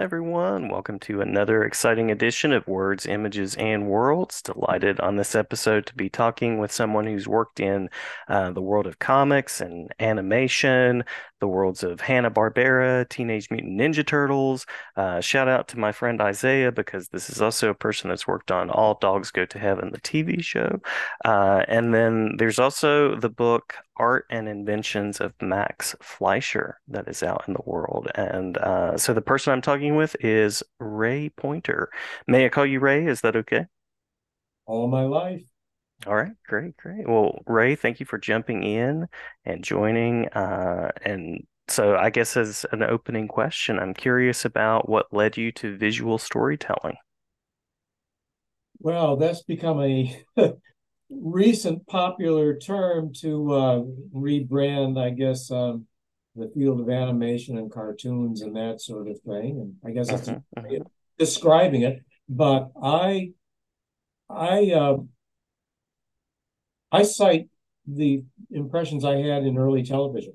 everyone. Welcome to another exciting edition of Words, Images, and Worlds. Delighted on this episode to be talking with someone who's worked in uh, the world of comics and animation, the worlds of Hanna-Barbera, Teenage Mutant Ninja Turtles. Uh, shout out to my friend Isaiah because this is also a person that's worked on All Dogs Go to Heaven, the TV show. Uh, and then there's also the book Art and Inventions of Max Fleischer that is out in the world. And uh, so the person I'm talking with is Ray Pointer. May I call you Ray? Is that okay? All my life. All right, great, great. Well, Ray, thank you for jumping in and joining. Uh, and so, I guess as an opening question, I'm curious about what led you to visual storytelling. Well, that's become a recent popular term to uh, rebrand, I guess, um, the field of animation and cartoons and that sort of thing. And I guess that's mm-hmm, mm-hmm. describing it. But I, I, uh, I cite the impressions I had in early television.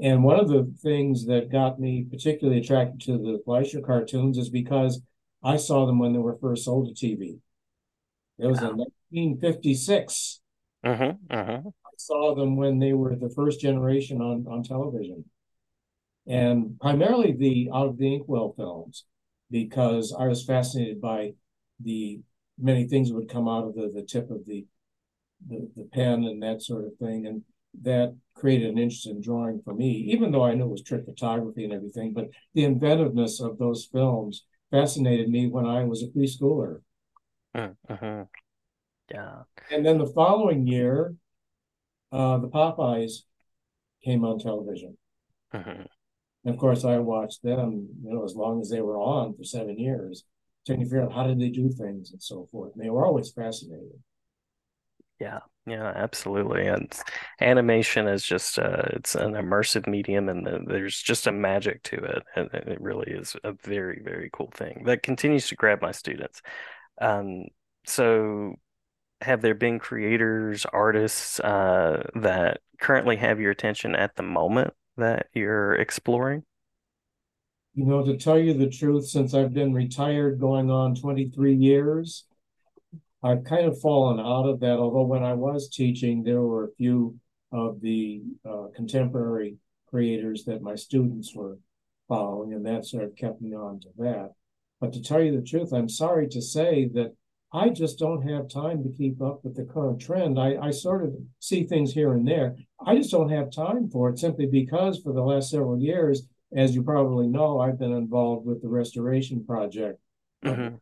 And one of the things that got me particularly attracted to the Fleischer cartoons is because I saw them when they were first sold to TV. It was wow. in 1956. Uh-huh, uh-huh. I saw them when they were the first generation on, on television. And primarily the Out of the Inkwell films, because I was fascinated by the many things that would come out of the, the tip of the, the, the pen and that sort of thing. And that created an interest in drawing for me, even though I knew it was trick photography and everything. But the inventiveness of those films fascinated me when I was a preschooler. Uh-huh. Yeah. And then the following year, uh, the Popeyes came on television. Uh-huh. And of course, I watched them, you know, as long as they were on for seven years, trying to figure out how did they do things and so forth. And they were always fascinating. Yeah, yeah, absolutely. And animation is just uh, it's an immersive medium, and the, there's just a magic to it. And it really is a very, very cool thing that continues to grab my students. Um, so have there been creators, artists uh, that currently have your attention at the moment that you're exploring? You know, to tell you the truth, since I've been retired going on 23 years, I've kind of fallen out of that. Although when I was teaching, there were a few of the uh, contemporary creators that my students were following, and that sort of kept me on to that. But to tell you the truth, I'm sorry to say that I just don't have time to keep up with the current trend. I, I sort of see things here and there. I just don't have time for it simply because for the last several years, as you probably know, I've been involved with the restoration project mm-hmm.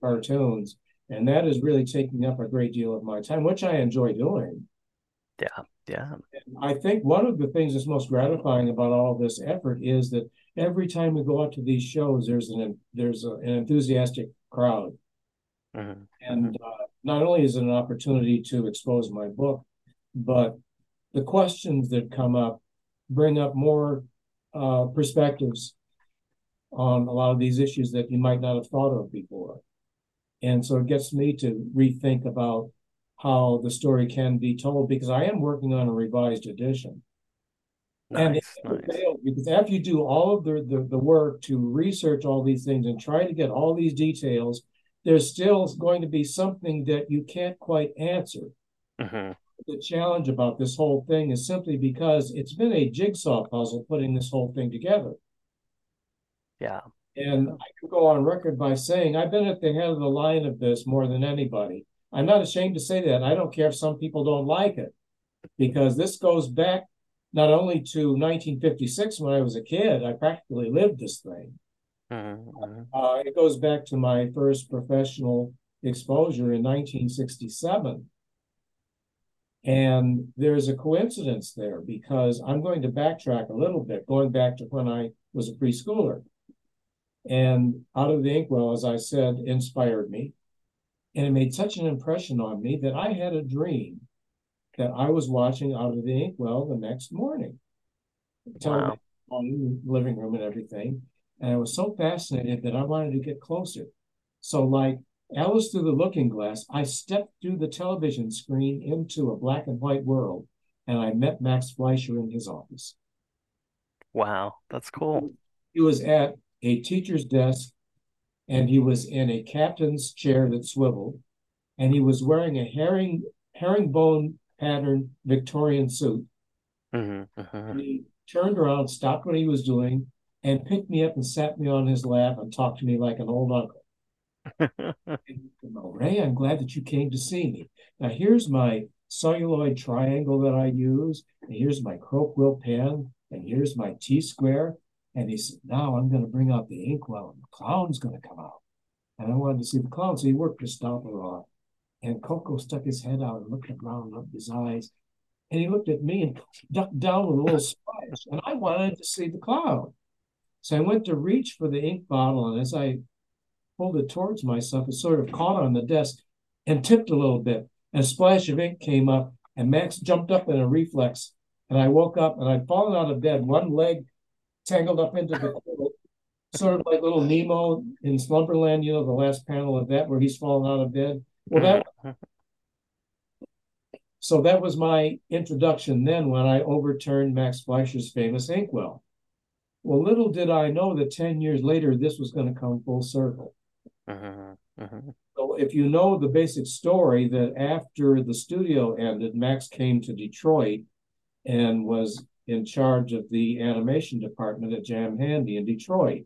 cartoons. And that is really taking up a great deal of my time, which I enjoy doing. Yeah, yeah. And I think one of the things that's most gratifying about all this effort is that every time we go out to these shows, there's an there's a, an enthusiastic crowd Mm-hmm. And uh, not only is it an opportunity to expose my book, but the questions that come up bring up more uh, perspectives on a lot of these issues that you might not have thought of before. And so it gets me to rethink about how the story can be told because I am working on a revised edition. Nice, and nice. Because after you do all of the, the, the work to research all these things and try to get all these details there's still going to be something that you can't quite answer. Mm-hmm. The challenge about this whole thing is simply because it's been a jigsaw puzzle putting this whole thing together. Yeah. And I can go on record by saying I've been at the head of the line of this more than anybody. I'm not ashamed to say that. I don't care if some people don't like it, because this goes back not only to 1956 when I was a kid, I practically lived this thing. Mm-hmm. Uh, it goes back to my first professional exposure in 1967. And there's a coincidence there because I'm going to backtrack a little bit, going back to when I was a preschooler. And Out of the Inkwell, as I said, inspired me. And it made such an impression on me that I had a dream that I was watching Out of the Inkwell the next morning. Wow. On the living room and everything. And I was so fascinated that I wanted to get closer. So, like Alice through the looking glass, I stepped through the television screen into a black and white world, and I met Max Fleischer in his office. Wow, that's cool. He was at a teacher's desk, and he was in a captain's chair that swiveled, and he was wearing a herring herringbone pattern Victorian suit. Mm-hmm, uh-huh. He turned around, stopped what he was doing, and picked me up and sat me on his lap and talked to me like an old uncle. Ray, I'm glad that you came to see me. Now here's my celluloid triangle that I use, and here's my crow quill pen, and here's my T square. And he said, Now I'm going to bring out the inkwell, and the clown's going to come out. And I wanted to see the clown, so he worked his stopper off. And Koko stuck his head out and looked around, rubbed his eyes, and he looked at me and ducked down with a little splash. And I wanted to see the clown. So I went to reach for the ink bottle, and as I pulled it towards myself, it sort of caught on the desk and tipped a little bit. And a splash of ink came up, and Max jumped up in a reflex. And I woke up and I'd fallen out of bed, one leg tangled up into the quilt, sort of like little Nemo in Slumberland, you know, the last panel of that where he's falling out of bed. Well, that mm-hmm. so that was my introduction then when I overturned Max Fleischer's famous inkwell. Well, little did I know that 10 years later, this was going to come full circle. Uh-huh, uh-huh. So, if you know the basic story, that after the studio ended, Max came to Detroit and was in charge of the animation department at Jam Handy in Detroit.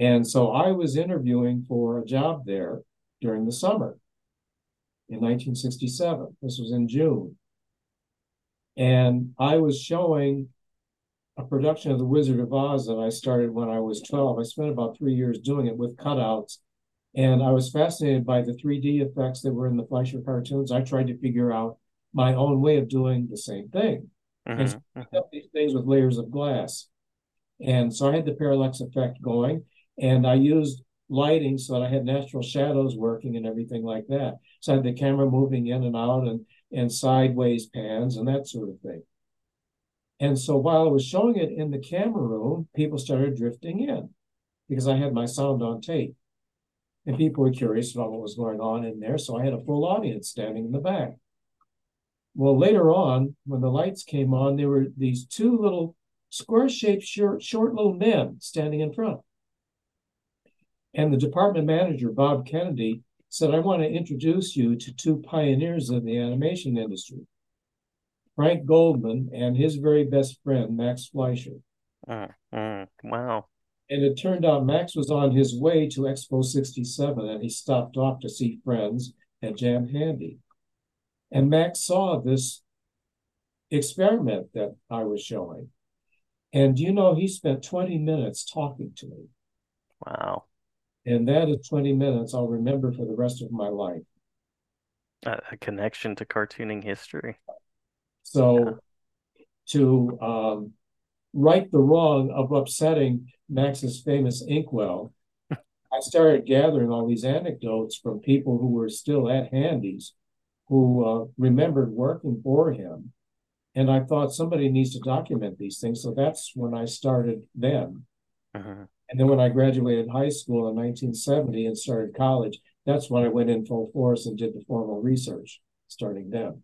And so I was interviewing for a job there during the summer in 1967. This was in June. And I was showing a production of The Wizard of Oz that I started when I was 12. I spent about three years doing it with cutouts. And I was fascinated by the 3D effects that were in the Fleischer cartoons. I tried to figure out my own way of doing the same thing. Mm-hmm. And so mm-hmm. these things with layers of glass. And so I had the parallax effect going, and I used lighting so that I had natural shadows working and everything like that. So I had the camera moving in and out and, and sideways pans and that sort of thing. And so while I was showing it in the camera room, people started drifting in because I had my sound on tape. And people were curious about what was going on in there. So I had a full audience standing in the back. Well, later on, when the lights came on, there were these two little square shaped, short, short little men standing in front. And the department manager, Bob Kennedy, said, I want to introduce you to two pioneers of the animation industry. Frank Goldman and his very best friend, Max Fleischer. Uh, wow. And it turned out Max was on his way to Expo 67 and he stopped off to see friends at Jam Handy. And Max saw this experiment that I was showing. And you know, he spent 20 minutes talking to me. Wow. And that is 20 minutes I'll remember for the rest of my life. A, a connection to cartooning history. So yeah. to um, right the wrong of upsetting Max's famous inkwell, I started gathering all these anecdotes from people who were still at Handy's, who uh, remembered working for him. And I thought somebody needs to document these things. So that's when I started then. Uh-huh. And then when I graduated high school in 1970 and started college, that's when I went in full force and did the formal research starting then.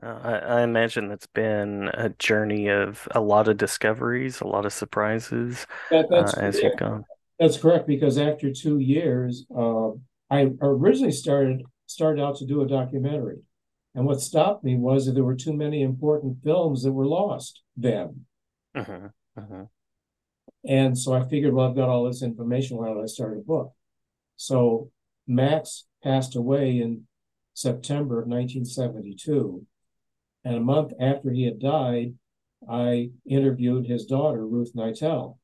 Uh, I, I, imagine it's been a journey of a lot of discoveries, a lot of surprises that, uh, as you've gone. That's correct because after two years, uh, I originally started started out to do a documentary, and what stopped me was that there were too many important films that were lost then. Uh-huh, uh-huh. And so I figured, well, I've got all this information. Why don't I start a book? So Max passed away in September of 1972 and a month after he had died, I interviewed his daughter, Ruth Kneitel.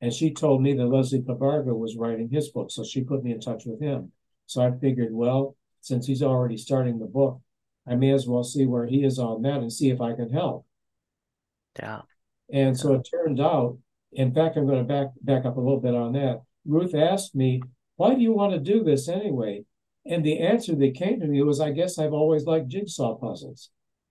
And she told me that Leslie Cabarga was writing his book. So she put me in touch with him. So I figured, well, since he's already starting the book, I may as well see where he is on that and see if I can help. Yeah. And so it turned out, in fact, I'm going to back back up a little bit on that. Ruth asked me, why do you want to do this anyway? And the answer that came to me was, I guess I've always liked jigsaw puzzles.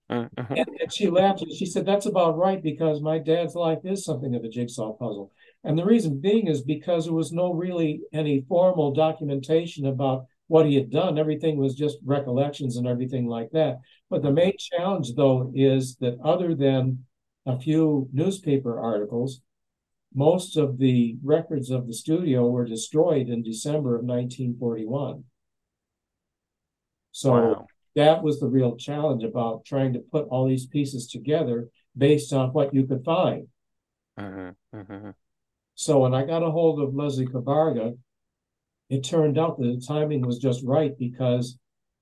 Uh-huh. And, and she laughed and she said, That's about right because my dad's life is something of a jigsaw puzzle. And the reason being is because there was no really any formal documentation about what he had done. Everything was just recollections and everything like that. But the main challenge, though, is that other than a few newspaper articles, most of the records of the studio were destroyed in December of 1941. So wow. that was the real challenge about trying to put all these pieces together based on what you could find. Uh-huh, uh-huh. So when I got a hold of Leslie Cabarga, it turned out that the timing was just right because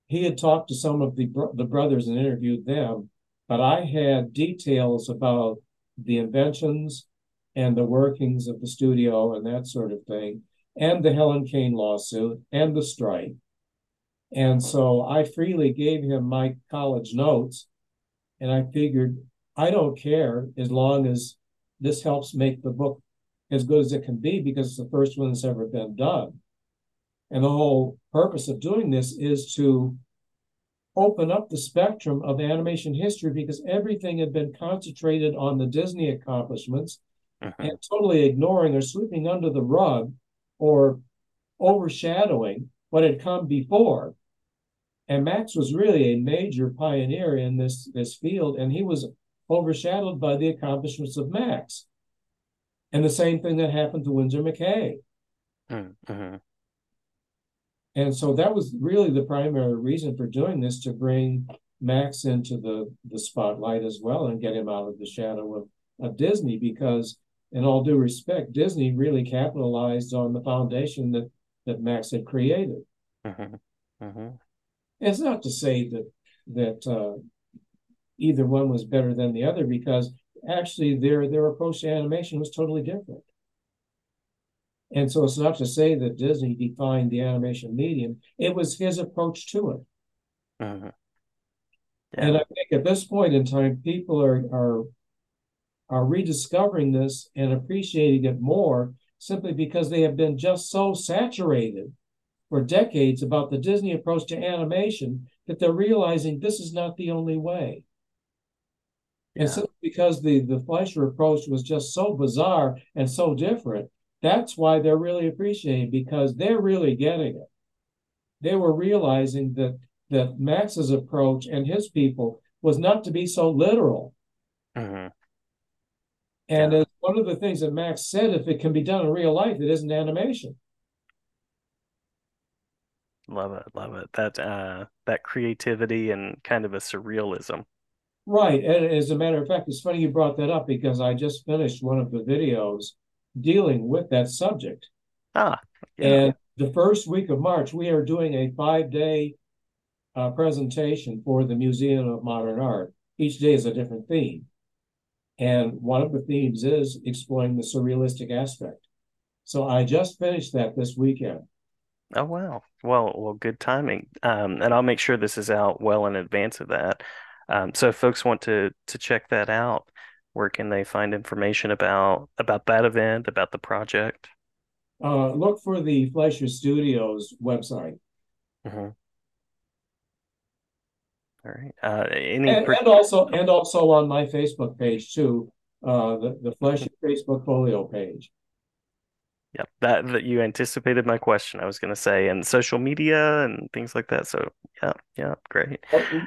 he had talked to some of the the brothers and interviewed them, but I had details about the inventions and the workings of the studio and that sort of thing, and the Helen Kane lawsuit and the strike. And so I freely gave him my college notes, and I figured I don't care as long as this helps make the book as good as it can be because it's the first one that's ever been done. And the whole purpose of doing this is to open up the spectrum of animation history because everything had been concentrated on the Disney accomplishments uh-huh. and totally ignoring or sweeping under the rug or overshadowing what had come before. And Max was really a major pioneer in this, this field, and he was overshadowed by the accomplishments of Max. And the same thing that happened to Winsor McCay. Uh-huh. And so that was really the primary reason for doing this to bring Max into the, the spotlight as well and get him out of the shadow of, of Disney because in all due respect, Disney really capitalized on the foundation that, that Max had created. Uh-huh. Uh-huh. It's not to say that that uh, either one was better than the other because actually their their approach to animation was totally different. And so it's not to say that Disney defined the animation medium, it was his approach to it. Uh-huh. Yeah. And I think at this point in time, people are, are are rediscovering this and appreciating it more simply because they have been just so saturated for decades about the Disney approach to animation that they're realizing this is not the only way. Yeah. And simply because the, the Fleischer approach was just so bizarre and so different, that's why they're really appreciating because they're really getting it. They were realizing that that Max's approach and his people was not to be so literal. Mm-hmm. And yeah. one of the things that Max said, if it can be done in real life, it isn't animation. Love it, love it. That uh, that creativity and kind of a surrealism. Right. And as a matter of fact, it's funny you brought that up because I just finished one of the videos dealing with that subject. Ah, yeah. and the first week of March, we are doing a five day uh, presentation for the Museum of Modern Art. Each day is a different theme. And one of the themes is exploring the surrealistic aspect. So I just finished that this weekend. Oh wow! Well, well, good timing. Um, and I'll make sure this is out well in advance of that. Um, so if folks want to to check that out, where can they find information about about that event, about the project? Uh, look for the Fleischer Studios website. Mm-hmm. All right. Uh, any and, and, also and also on my Facebook page too, uh, the the Fleischer Facebook folio page. Yep, that that you anticipated my question. I was going to say, and social media and things like that. So yeah, yeah, great.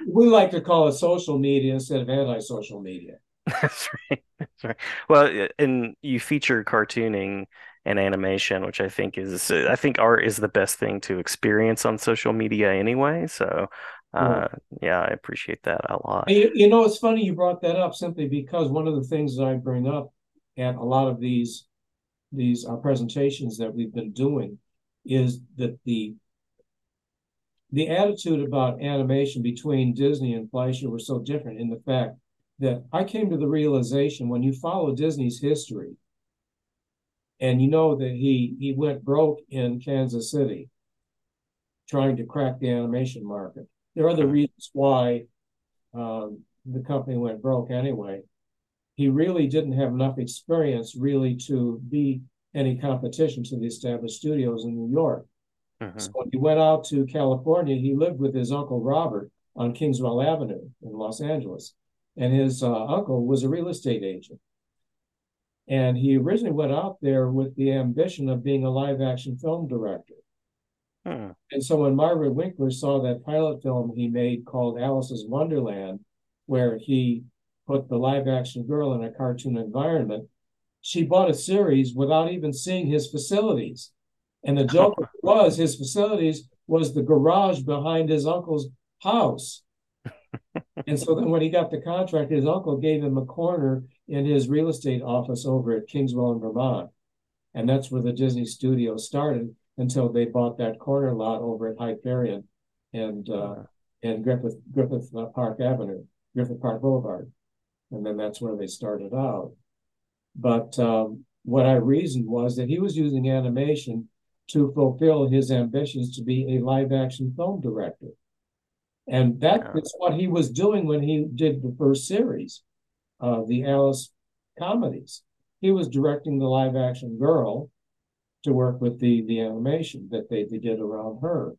We like to call it social media instead of anti-social media. That's right. That's right. Well, and you feature cartooning and animation, which I think is I think art is the best thing to experience on social media anyway. So, uh, yeah, I appreciate that a lot. You, you know, it's funny you brought that up simply because one of the things that I bring up at a lot of these these uh, presentations that we've been doing is that the the attitude about animation between Disney and Fleischer were so different in the fact that I came to the realization when you follow Disney's history, and you know that he he went broke in Kansas City trying to crack the animation market. There are other reasons why um, the company went broke anyway. He really didn't have enough experience really to be any competition to the established studios in New York. Uh-huh. So when he went out to California, he lived with his uncle Robert on Kingswell Avenue in Los Angeles and his uh, uncle was a real estate agent. And he originally went out there with the ambition of being a live action film director. Hmm. And so when Margaret Winkler saw that pilot film he made called Alice's Wonderland, where he put the live action girl in a cartoon environment, she bought a series without even seeing his facilities. And the joke was his facilities was the garage behind his uncle's house. And so then when he got the contract, his uncle gave him a corner in his real estate office over at Kingswell in Vermont. And that's where the Disney studio started until they bought that corner lot over at Hyperion and uh, and Griffith Griffith Park Avenue, Griffith Park Boulevard, and then that's where they started out. But um, what I reasoned was that he was using animation to fulfill his ambitions to be a live action film director. And that yeah. is what he was doing when he did the first series, uh, the Alice comedies. He was directing the live action girl to work with the, the animation that they, they did around her.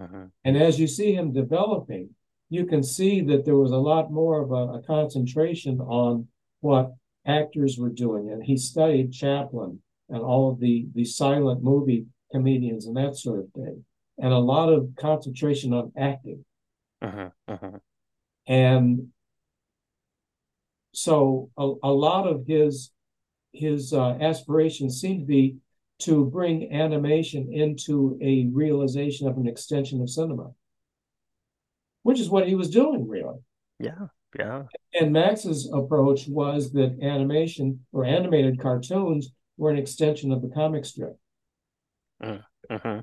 Uh-huh. And as you see him developing, you can see that there was a lot more of a, a concentration on what actors were doing. And he studied Chaplin and all of the, the silent movie comedians and that sort of thing, and a lot of concentration on acting. Uh-huh, uh-huh. And so a, a lot of his his uh, aspirations seem to be to bring animation into a realization of an extension of cinema, which is what he was doing, really. Yeah, yeah. And Max's approach was that animation or animated cartoons were an extension of the comic strip. Uh, uh-huh.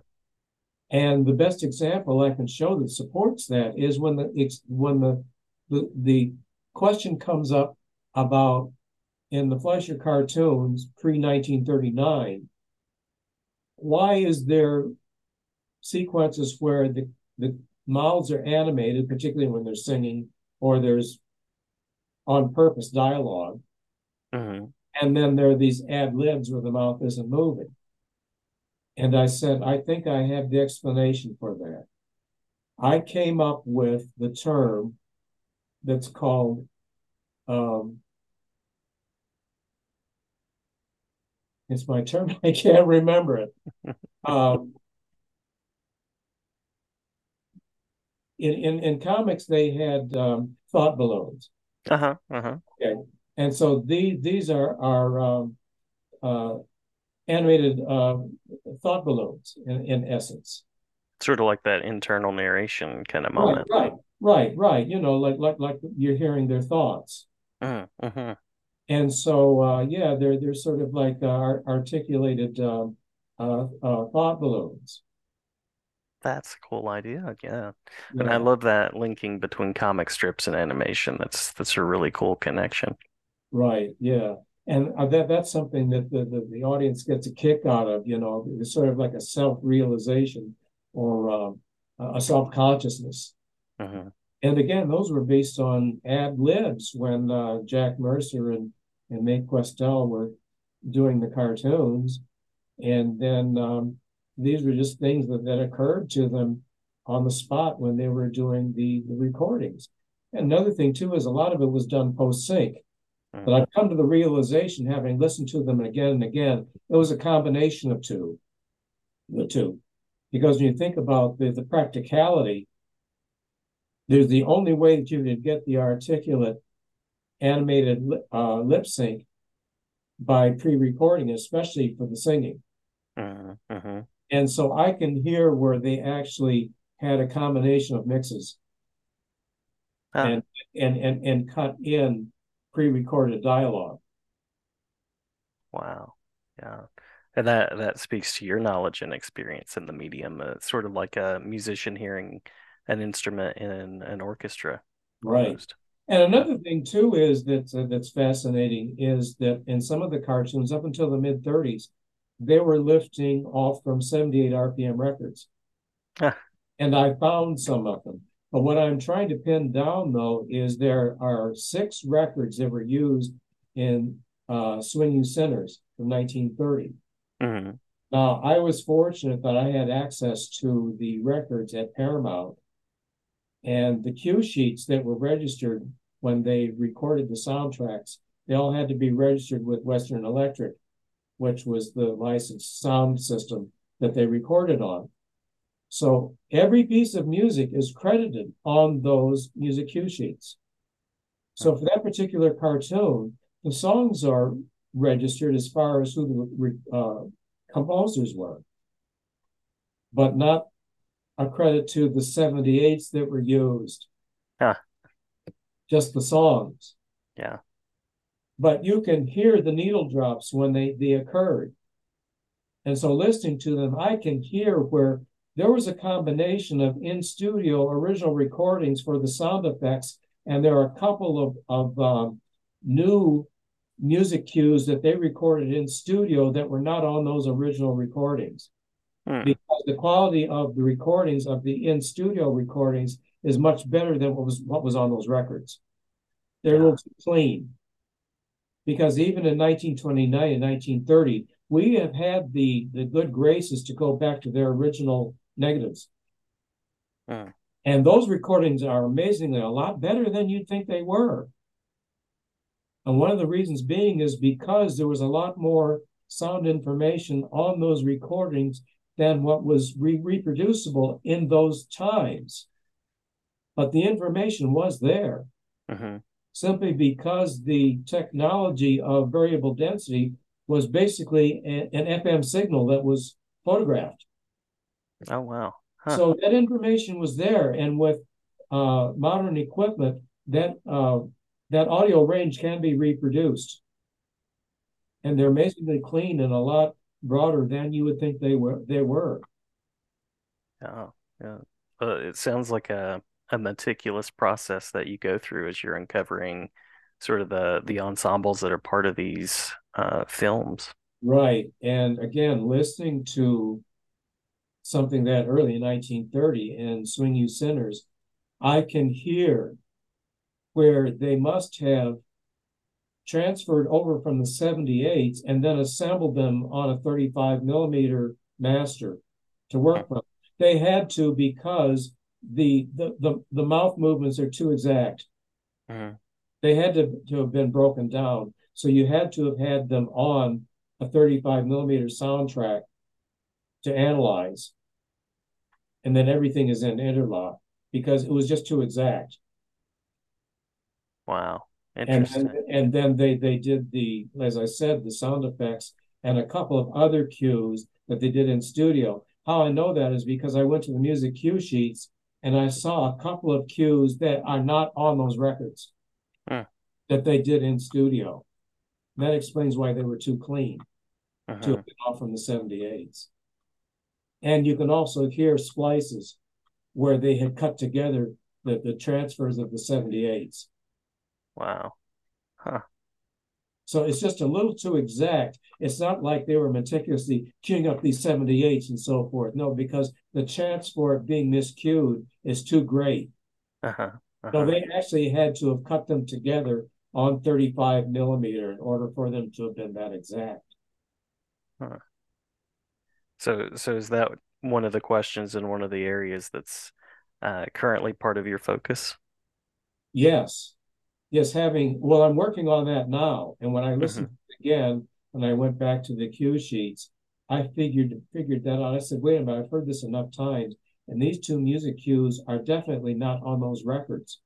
And the best example I can show that supports that is when the when the the, the question comes up about in the Fleischer cartoons pre 1939, why is there sequences where the the mouths are animated, particularly when they're singing, or there's on purpose dialog uh-huh. and then there are these ad libs where the mouth isn't moving. And I said, I think I have the explanation for that. I came up with the term that's called um, it's my term, I can't remember it. Um, in, in, in comics, they had um, thought balloons. Uh-huh. Uh-huh. Okay. And so the, these are, are um, uh, animated uh, thought balloons in, in essence. Sort of like that internal narration kind of moment. Right, right, right, right. You know, like like like you're hearing their thoughts. Uh, uh-huh. And so, uh, yeah, they're they're sort of like uh, articulated um, uh, uh, thought balloons. That's a cool idea. Yeah. yeah. And I love that linking between comic strips and animation. That's that's a really cool connection. Right. Yeah and uh, that that's something that the, the, the, audience gets a kick out of you know it's sort of like a self-realization or uh, a self-consciousness. Uh-huh. and again those were based on ad libs when uh, jack mercer and and Mae Questel were doing the cartoons. And then um, these were just things that, that occurred to them on the spot when they were doing the, the recordings. And another thing too is a lot of it was done post sync but I've come to the realization, having listened to them again and again, it was a combination of two, the two. Because when you think about the, the practicality, there's the only way that you can get the articulate animated uh, lip sync by pre-recording, especially for the singing. Uh-huh, uh-huh. And so I can hear where they actually had a combination of mixes and, and and and cut in pre-recorded dialogue. Wow. Yeah. And that that speaks to your knowledge and experience in the medium. Uh, it's sort of like a musician hearing an instrument in an orchestra. Right. Almost. And another thing too is that uh, that's fascinating is that in some of the cartoons up until the mid 30s, they were lifting off from 78 RPM records. and I found some of them. But what I'm trying to pin down, though, is there are six records that were used in uh, Swing You Sinners from 1930. Mm-hmm. Now, I was fortunate that I had access to the records at Paramount, and the cue sheets that were registered when they recorded the soundtracks, they all had to be registered with Western Electric, which was the licensed sound system that they recorded on. So every piece of music is credited on those music cue sheets. So for that particular cartoon, the songs are registered as far as who the uh, composers were, but not a credit to the 78s that were used. Huh. Just the songs. Yeah. But you can hear the needle drops when they, they occurred. And so listening to them, I can hear where there was a combination of in studio original recordings for the sound effects, and there are a couple of, of um, new music cues that they recorded in studio that were not on those original recordings. Hmm. Because the quality of the recordings of the in studio recordings is much better than what was what was on those records. They're yeah. a little too clean. Because even in 1929 and 1930, we have had the the good graces to go back to their original negatives. Hmm. And those recordings are amazingly a lot better than you'd think they were. And one of the reasons being is because there was a lot more sound information on those recordings than what was re- reproducible in those times. But the information was there uh-huh. simply because the technology of variable density was basically a, an FM signal that was photographed. Oh, wow. Huh. So that information was there. And with uh, modern equipment, that uh, that audio range can be reproduced. And they're amazingly clean and a lot broader than you would think they were they were. Oh, yeah. Uh, it sounds like a, a meticulous process that you go through as you're uncovering sort of the the ensembles that are part of these uh, films. Right. And again, listening to something that early in 1930 in Swing You Sinners, I can hear where they must have transferred over from the 78s and then assembled them on a 35 millimeter master to work from. They had to because the the the, the mouth movements are too exact. Mm-hmm. They had to, to have been broken down. So you had to have had them on a 35 millimeter soundtrack to analyze. And then everything is in interlock because it was just too exact. Wow. Interesting. And, and, and then they they did the, as I said, the sound effects and a couple of other cues that they did in studio. How I know that is because I went to the music cue sheets and I saw a couple of cues that are not on those records huh. that they did in studio. And that explains why they were too clean uh-huh. to have been off from the 78s. And you can also hear splices where they had cut together the, the transfers of the 78s. Wow. Huh. So it's just a little too exact. It's not like they were meticulously cueing up these 78s and so forth. No, because the chance for it being miscued is too great. Uh-huh. Uh-huh. So they actually had to have cut them together on 35 millimeter in order for them to have been that exact. Huh. So, so is that one of the questions in one of the areas that's uh, currently part of your focus? Yes, yes, having well, I'm working on that now. And when I listened mm-hmm. again, and I went back to the cue sheets, I figured figured that out. I said, wait a minute, I've heard this enough times, and these two music cues are definitely not on those records.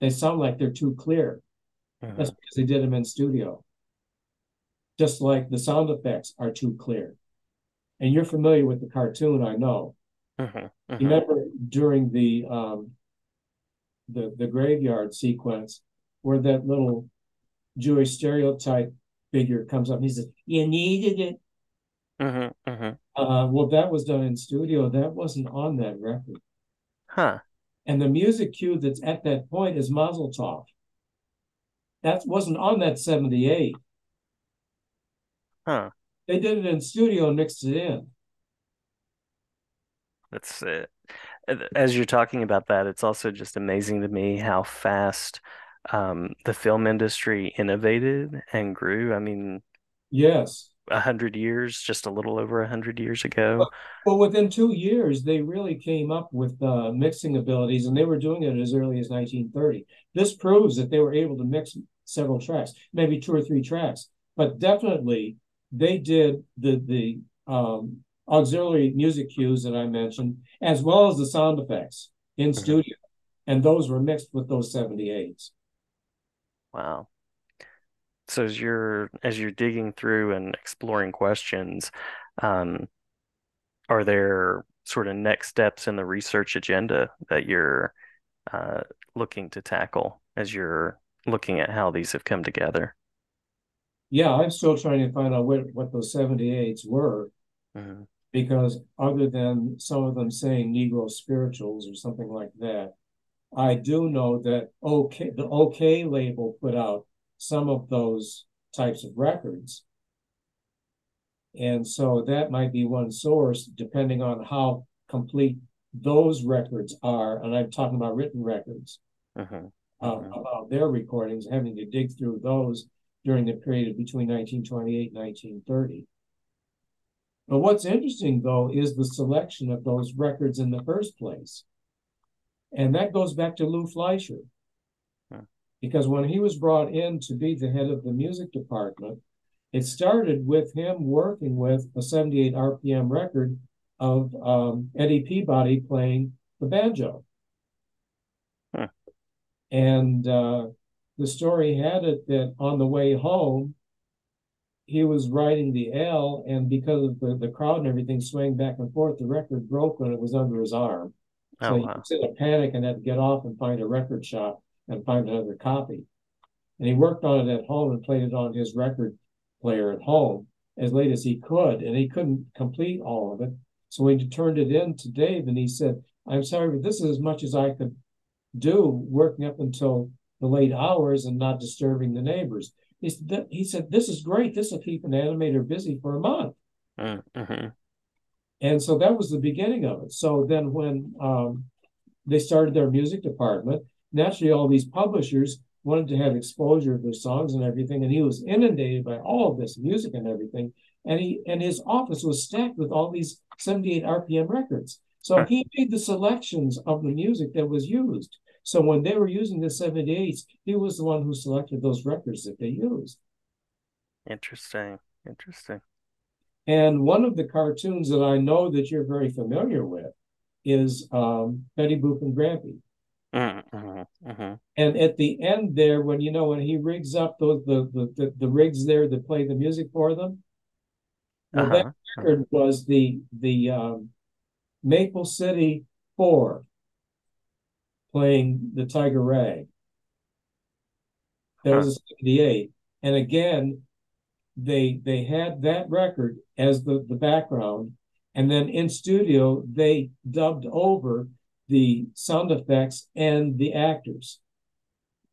They sound like they're too clear. Mm-hmm. That's because they did them in studio. Just like the sound effects are too clear. And you're familiar with the cartoon, I know. Mm-hmm. You remember during the um, the the graveyard sequence, where that little Jewish stereotype figure comes up and he says, You needed it. Uh-huh, uh-huh. Uh, well, that was done in studio. That wasn't on that record. Huh. And the music cue that's at that point is Mazel Tov. That wasn't on that 78. Huh. They did it in studio and mixed it in. That's it. As you're talking about that, it's also just amazing to me how fast um, the film industry innovated and grew. I mean, yes, a hundred years, just a little over a hundred years ago. Well, within two years, they really came up with uh, mixing abilities, and they were doing it as early as 1930. This proves that they were able to mix several tracks, maybe two or three tracks, but definitely they did the the um, auxiliary music cues that I mentioned, as well as the sound effects in mm-hmm. studio, and those were mixed with those 78s. Wow. so as you're as you're digging through and exploring questions, um, are there sort of next steps in the research agenda that you're uh, looking to tackle as you're looking at how these have come together? Yeah, I'm still trying to find out what, what those 78s were mm-hmm. because other than some of them saying Negro spirituals or something like that, I do know that OK the OKeh label put out some of those types of records. And so that might be one source, depending on how complete those records are. And I'm talking about written records uh-huh. Uh, uh-huh. about their recordings, having to dig through those during the period between 1928 and 1930. But what's interesting, though, is the selection of those records in the first place. And that goes back to Lou Fleischer. Because when he was brought in to be the head of the music department, it started with him working with a 78 RPM record of um, Eddie Peabody playing the banjo. Huh. And uh, the story had it that on the way home, he was riding the L, and because of the, the crowd and everything swaying back and forth, the record broke when it was under his arm. Oh, so wow. he was in a panic and had to get off and find a record shop and find another copy. And he worked on it at home and played it on his record player at home as late as he could, and he couldn't complete all of it. So he turned it in to Dave, and he said, "I'm sorry, but this is as much as I could do, working up until the late hours and not disturbing the neighbors." He said, he said "This is great. This will keep an animator busy for a month." Mm-hmm. And so that was the beginning of it. So then, when um, they started their music department, naturally all these publishers wanted to have exposure of their songs and everything, and he was inundated by all of this music and everything. And he and his office was stacked with all these 78 RPM records. So he made the selections of the music that was used. So when they were using the 78s, he was the one who selected those records that they used. Interesting. Interesting. And one of the cartoons that I know that you're very familiar with is um, Betty Boop and Grampy. Uh-huh, uh-huh. And at the end there, when you know when he rigs up those the the, the, the rigs there that play the music for them, well, uh-huh. that record was the the um, Maple City Four playing the Tiger Rag. That was a '78, and again, they they had that record as the the background, and then in studio they dubbed over the sound effects and the actors.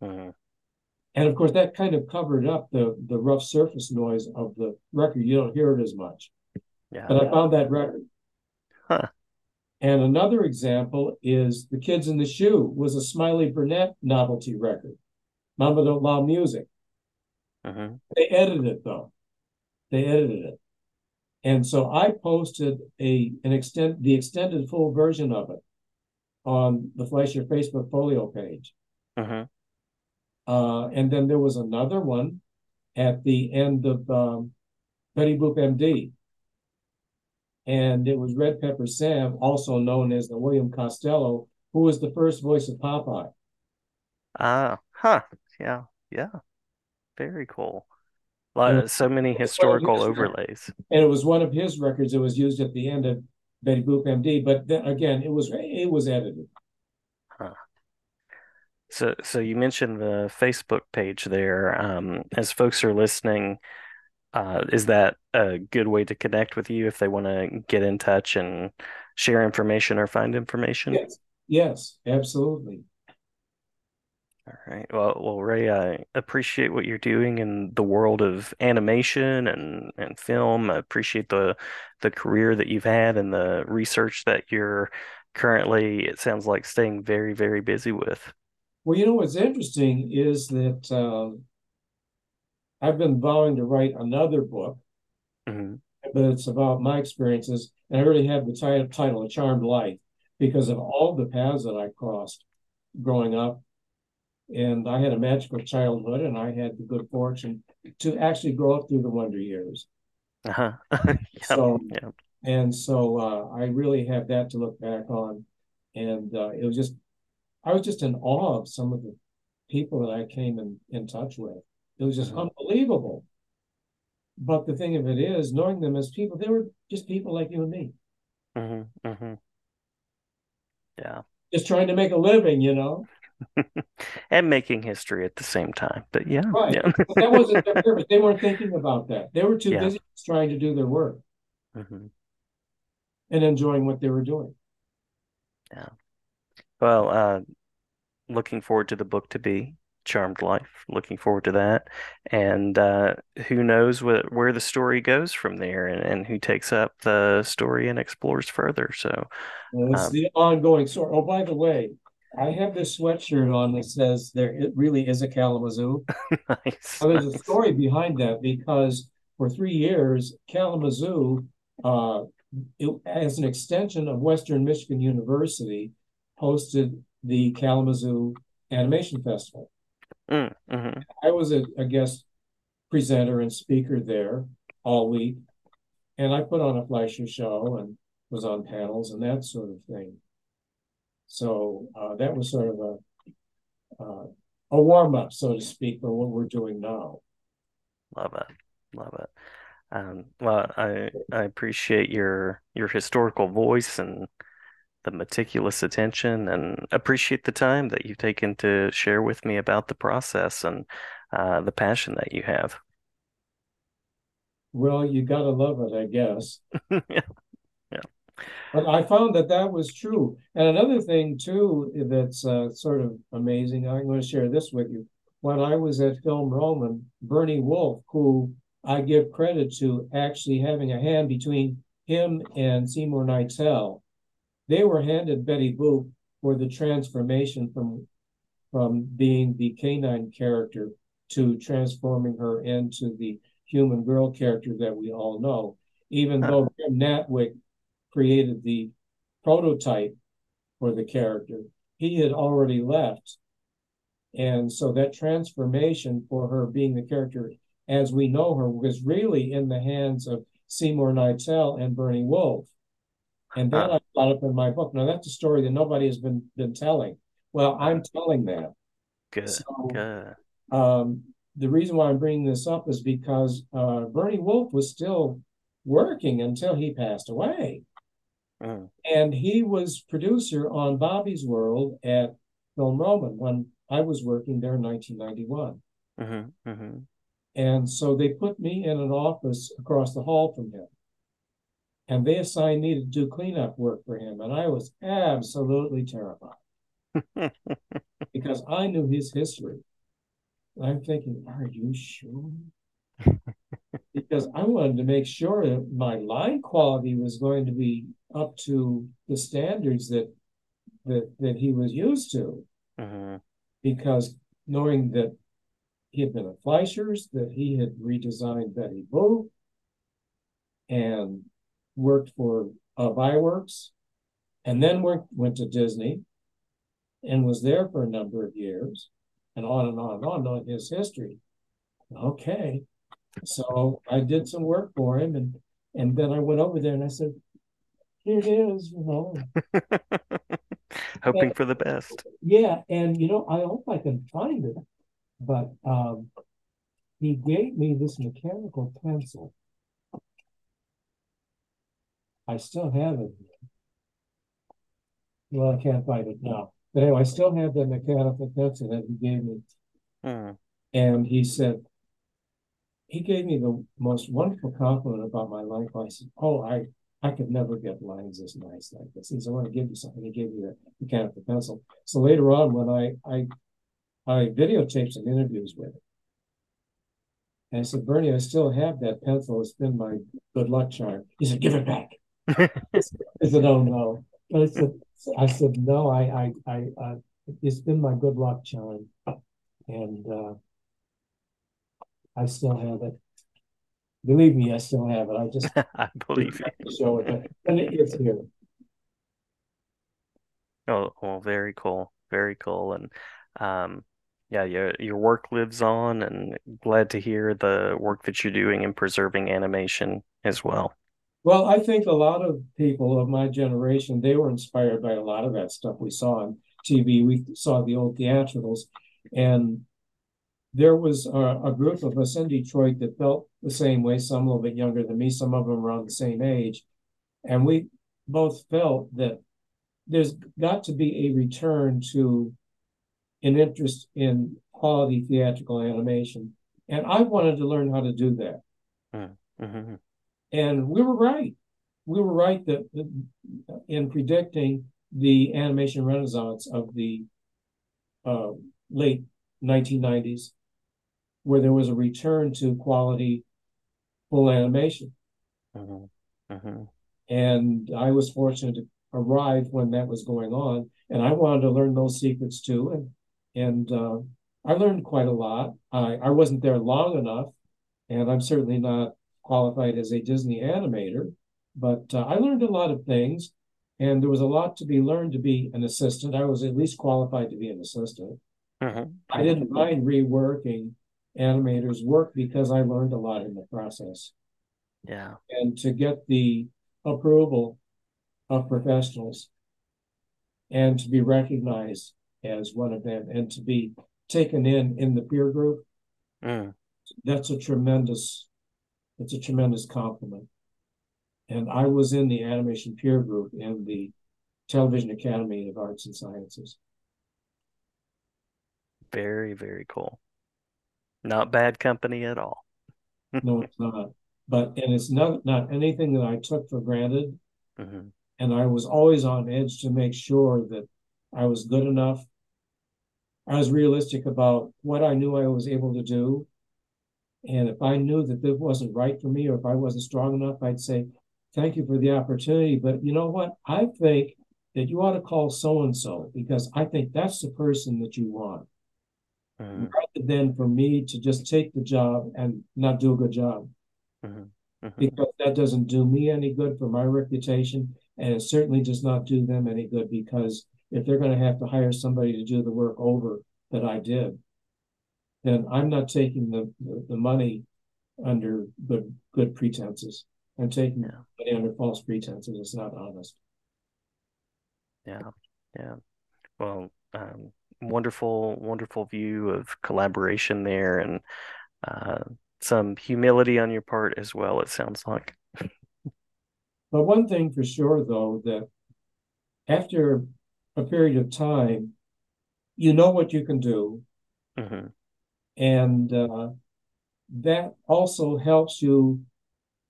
Uh-huh. And of course, that kind of covered up the, the rough surface noise of the record. You don't hear it as much. Yeah. But I found that record. And another example is The Kids in the Shoe was a Smiley Burnette novelty record. Mama Don't Allow Music. Uh-huh. They edited it though. They edited it. And so I posted a an extent the extended full version of it on the Fleischer Facebook folio page. Uh-huh. Uh, and then there was another one at the end of um, Betty Boop MD. And it was Red Pepper Sam, also known as the William Costello, who was the first voice of Popeye. Ah, uh, huh. Yeah, yeah. Very cool. A lot of, so many historical overlays. And it was one of his records that was used at the end of Betty Boop MD, but then again, it was it was edited. Huh. So, so you mentioned the Facebook page there. Um, as folks are listening, uh, is that a good way to connect with you if they want to get in touch and share information or find information? Yes, yes, absolutely. All right. Well, well, Ray, I appreciate what you're doing in the world of animation and, and film. I appreciate the the career that you've had and the research that you're currently, it sounds like, staying very, very busy with. Well, you know what's interesting is that uh, I've been vowing to write another book, mm-hmm. but it's about my experiences, and I already have the title, title "A Charmed Life" because of all the paths that I crossed growing up and I had a magical childhood, and I had the good fortune to actually grow up through the wonder years. Uh-huh. yep, so, yep. and so uh, I really have that to look back on, and uh, it was just, I was just in awe of some of the people that I came in in touch with. It was just mm-hmm. unbelievable. But the thing of it is, knowing them as people, they were just people like you and me. Mm-hmm. Mm-hmm. Yeah. Just trying to make a living, you know. and making history at the same time. But yeah, right. yeah. that wasn't their purpose. They weren't thinking about that. They were too yeah. busy trying to do their work mm-hmm. and enjoying what they were doing. Yeah. Well, uh, looking forward to the book to be charmed life looking forward to that. And uh, who knows what, where the story goes from there and, and who takes up the story and explores further. So well, it's um, the ongoing story oh by the way i have this sweatshirt on that says there it really is a kalamazoo. Nice. There's a story behind that because for three years kalamazoo uh, it, as an extension of western michigan university hosted the kalamazoo animation festival Mm, hmm I was a, a guest presenter and speaker there all week, and I put on a Fleischer show and was on panels and that sort of thing. So uh, that was sort of a uh, a warm up, so to speak, for what we're doing now. Love it, love it. Um, well, I I appreciate your your historical voice and the meticulous attention and appreciate the time that you've taken to share with me about the process and uh, the passion that you have. Well, you got to love it, I guess. yeah. Yeah. But I found that that was true. And another thing, too, that's uh, sort of amazing, I'm going to share this with you. When I was at Film Roman, Bernie Wolf, who I give credit to actually having a hand between him and Seymour Kneitel they were handed Betty Boop for the transformation from from being the canine character to transforming her into the human girl character that we all know. Even huh. though Grim Natwick created the prototype for the character, he had already left. And so that transformation for her being the character as we know her was really in the hands of Seymour Kneitel and Bernie Wolf. And then I brought up in my book. Now that's a story that nobody has been been telling. Well, I'm telling that. Good. So, Good. Um, the reason why I'm bringing this up is because uh, Bernie Wolf was still working until he passed away. Mm. And he was producer on Bobby's World at Film Roman when I was working there in 1991. Mm-hmm, mm-hmm. And so they put me in an office across the hall from him and they assigned me to do cleanup work for him. And I was absolutely terrified because I knew his history. I'm thinking, are you sure? because I wanted to make sure that my line quality was going to be up to the standards that that that he was used to. Uh-huh. Because knowing that he had been at Fleischer's, that he had redesigned Betty Boop, and worked for uh, Iwerks, and then worked, went to Disney and was there for a number of years and on and on and on, knowing his history. Okay. So I did some work for him and and then I went over there and I said, here it is, you know. Hoping for the best. Yeah, and you know, I hope I can find it. But um, he gave me this mechanical pencil I still have it. Well, I can't find it now. But anyway, I still have the mechanical pencil that he gave me. Mm. And he said, he gave me the most wonderful compliment about my life. I said, Oh, I, I could never get lines as nice like this. He said, I want to give you something. He gave me the mechanical pencil. So later on, when I I I videotaped some interviews with him. And I said, Bernie, I still have that pencil. It's been my good luck charm. He said, Give it back. I said, "Oh no." I said, "I said no. I, I, I, uh, it's been my good luck charm, and uh, I still have it. Believe me, I still have it. I just I believe you. Show it, and it, it's here. Oh, well, very cool, very cool, and um, yeah, your your work lives on, and glad to hear the work that you're doing in preserving animation as well. Well, I think a lot of people of my generation, they were inspired by a lot of that stuff we saw on TV. We saw the old theatricals, and there was a, a, group of us in Detroit that felt the same way, some a little bit younger than me, some of them around the same age. And we both felt that there's got to be a return to an interest in quality theatrical animation. And I wanted to learn how to do that. Mm-hmm. And we were right. We were right that in predicting the animation renaissance of the uh, late 1990s, where there was a return to quality full animation. Mm-hmm. Mm-hmm. And I was fortunate to arrive when that was going on, and I wanted to learn those secrets too. And and uh, I learned quite a lot. I, I wasn't there long enough, and I'm certainly not qualified as a Disney animator, but uh, I learned a lot of things, and there was a lot to be learned to be an assistant. I was at least qualified to be an assistant. Uh-huh. I didn't mind reworking animators' work because I learned a lot in the process. Yeah. And to get the approval of professionals and to be recognized as one of them and to be taken in in the peer group mm. that's a tremendous it's a tremendous compliment. And i was in the animation peer group in the television academy of arts and sciences. Very very cool. Not bad company at all. No it's not. But and it's not not anything that i took for granted. Mm-hmm. and i was always on edge to make sure that i was good enough. I was realistic about what I knew I was able to do. And if I knew that this wasn't right for me or if I wasn't strong enough, I'd say, thank you for the opportunity. But you know what? I think that you ought to call so and so because I think that's the person that you want. Mm-hmm. Rather than for me to just take the job and not do a good job. Mm-hmm. Mm-hmm. Because that doesn't do me any good for my reputation. And it certainly does not do them any good because if they're going to have to hire somebody to do the work over that I did, then I'm not taking the, the, the money under good good pretenses. I'm taking yeah. money under false pretenses. It's not honest. Yeah, yeah. Well, um, wonderful, wonderful view of collaboration there, and uh, some humility on your part as well. It sounds like. but one thing for sure, though, that after a period of time, you know what you can do. Mm-hmm. And uh, that also helps you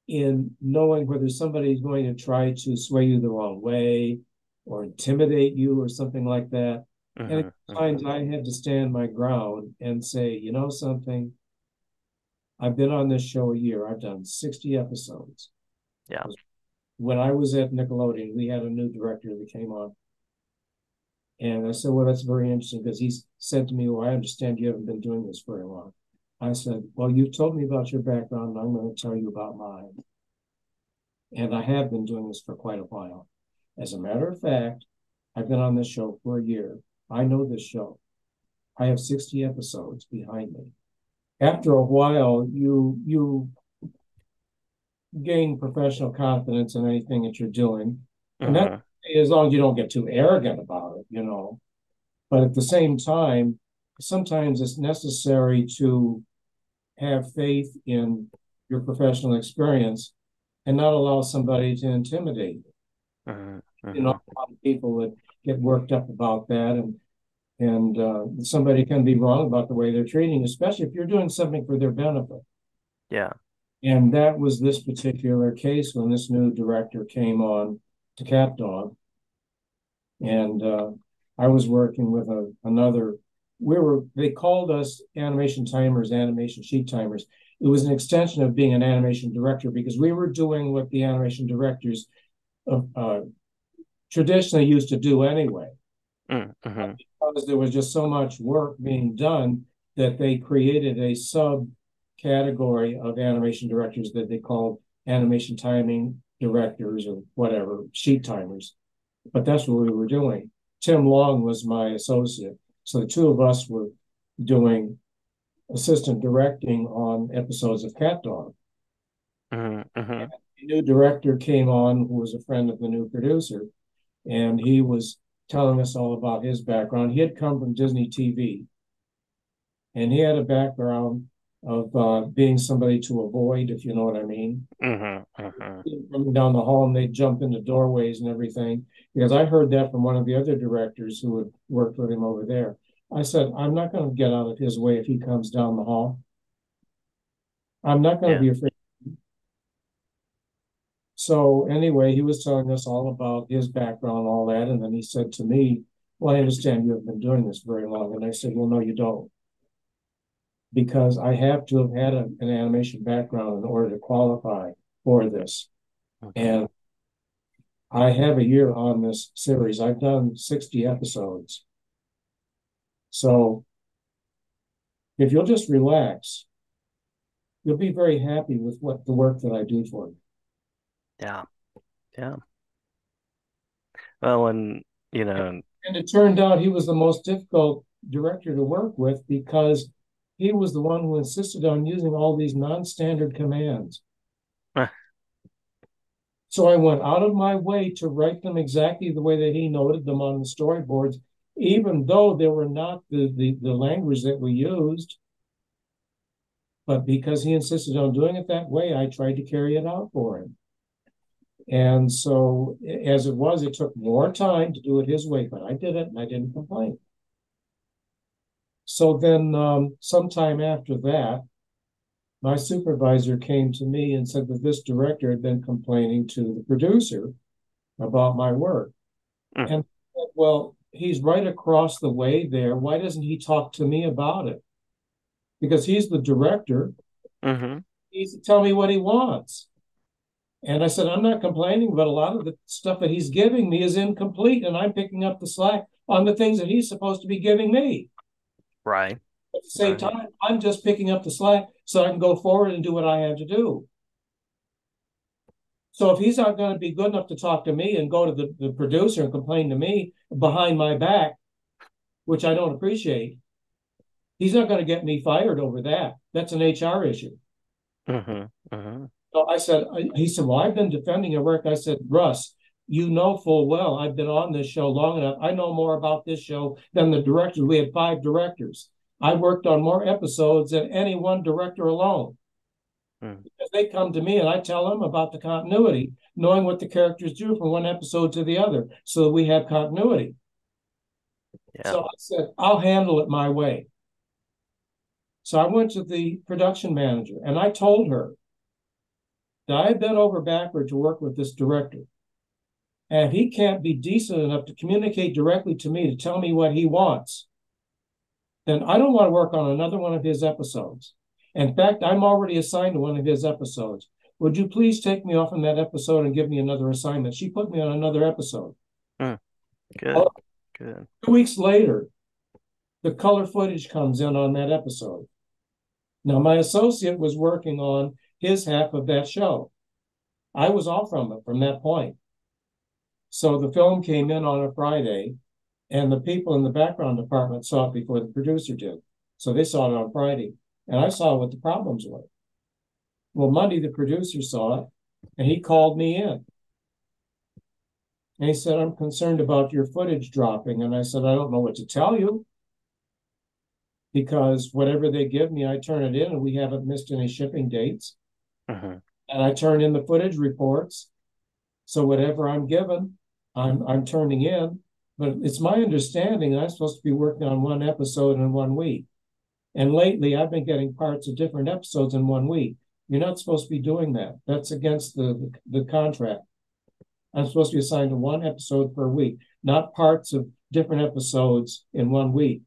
in knowing whether somebody's going to try to sway you the wrong way or intimidate you or something like that. Mm-hmm. And at mm-hmm. times I had to stand my ground and say, you know something, I've been on this show a year. I've done 60 episodes. Yeah. When I was at Nickelodeon, we had a new director that came on and I said, Well, that's very interesting because he said to me, Well, I understand you haven't been doing this very long. I said, Well, you've told me about your background, and I'm going to tell you about mine. And I have been doing this for quite a while. As a matter of fact, I've been on this show for a year. I know this show. I have 60 episodes behind me. After a while, you you gain professional confidence in anything that you're doing. And uh-huh. that as long as you don't get too arrogant about it, you know. But at the same time, sometimes it's necessary to have faith in your professional experience and not allow somebody to intimidate you. Uh-huh, uh-huh. You know, a lot of people that get worked up about that, and and uh, somebody can be wrong about the way they're treating, especially if you're doing something for their benefit. Yeah. And that was this particular case when this new director came on to CatDog. And uh, I was working with a, another, we were, they called us animation timers, animation sheet timers. It was an extension of being an animation director because we were doing what the animation directors uh, traditionally used to do anyway. Mm-hmm. Because there was just so much work being done that they created a subcategory of animation directors that they called animation timing directors or whatever, sheet timers. But that's what we were doing. Tim Long was my associate. So the two of us were doing assistant directing on episodes of CatDog. Mm-hmm. mm-hmm. The new director came on who was a friend of the new producer, and he was telling us all about his background. He had come from Disney TV. and he had a background of uh, being somebody to avoid, if you know what I mean. Mm-hmm, mm-hmm. Coming down the hall and they'd jump into doorways and everything. Because I heard that from one of the other directors who had worked with him over there. I said, I'm not going to get out of his way if he comes down the hall. I'm not going to yeah. be afraid. So anyway, he was telling us all about his background, all that, and then he said to me, "Well, I understand you have been doing this very long." And I said, "Well, no, you don't, because I have to have had a, an animation background in order to qualify for this." Okay. And I have a year on this series. I've done 60 episodes. So if you'll just relax, you'll be very happy with what the work that I do for you. Yeah. Yeah. Well, and you know, and it turned out he was the most difficult director to work with because he was the one who insisted on using all these non-standard commands. so I went out of my way to write them exactly the way that he noted them on the storyboards, even though they were not the, the, the language that we used. But because he insisted on doing it that way, I tried to carry it out for him. And so, as it was, it took more time to do it his way, but I did it and I didn't complain. So then, um, sometime after that, my supervisor came to me and said that this director had been complaining to the producer about my work. Mm. And well, he's right across the way there. Why doesn't he talk to me about it? Because he's the director. Mm-hmm. He's tell me what he wants. And I said, I'm not complaining, but a lot of the stuff that he's giving me is incomplete, and I'm picking up the slack on the things that he's supposed to be giving me. Right. At the same right. time, I'm just picking up the slack so I can go forward and do what I have to do. So if he's not going to be good enough to talk to me and go to the, the producer and complain to me behind my back, which I don't appreciate, he's not going to get me fired over that. That's an HR issue. Mm-hmm. Mm-hmm. So I said, he said, well, I've been defending your work. I said, Russ, you know full well I've been on this show long enough. I know more about this show than the directors. We had five directors. I worked on more episodes than any one director alone. Hmm. Because they come to me and I tell them about the continuity, knowing what the characters do from one episode to the other, so that we have continuity. Yeah. So I said, I'll handle it my way. So I went to the production manager and I told her, that I bent over backward to work with this director. And he can't be decent enough to communicate directly to me to tell me what he wants. Then I don't want to work on another one of his episodes. In fact, I'm already assigned to one of his episodes. Would you please take me off on that episode and give me another assignment? She put me on another episode. Hmm. Good. Oh, Good. Two weeks later, the color footage comes in on that episode. Now, my associate was working on his half of that show. I was off from it from that point. So the film came in on a Friday, and the people in the background department saw it before the producer did. So they saw it on Friday, and I saw what the problems were. Well, Monday, the producer saw it, and he called me in. And he said, I'm concerned about your footage dropping. And I said, I don't know what to tell you because whatever they give me, I turn it in, and we haven't missed any shipping dates. Uh-huh. And I turn in the footage reports. So whatever I'm given, I'm I'm turning in. But it's my understanding I'm supposed to be working on one episode in one week. And lately I've been getting parts of different episodes in one week. You're not supposed to be doing that. That's against the, the, the contract. I'm supposed to be assigned to one episode per week, not parts of different episodes in one week.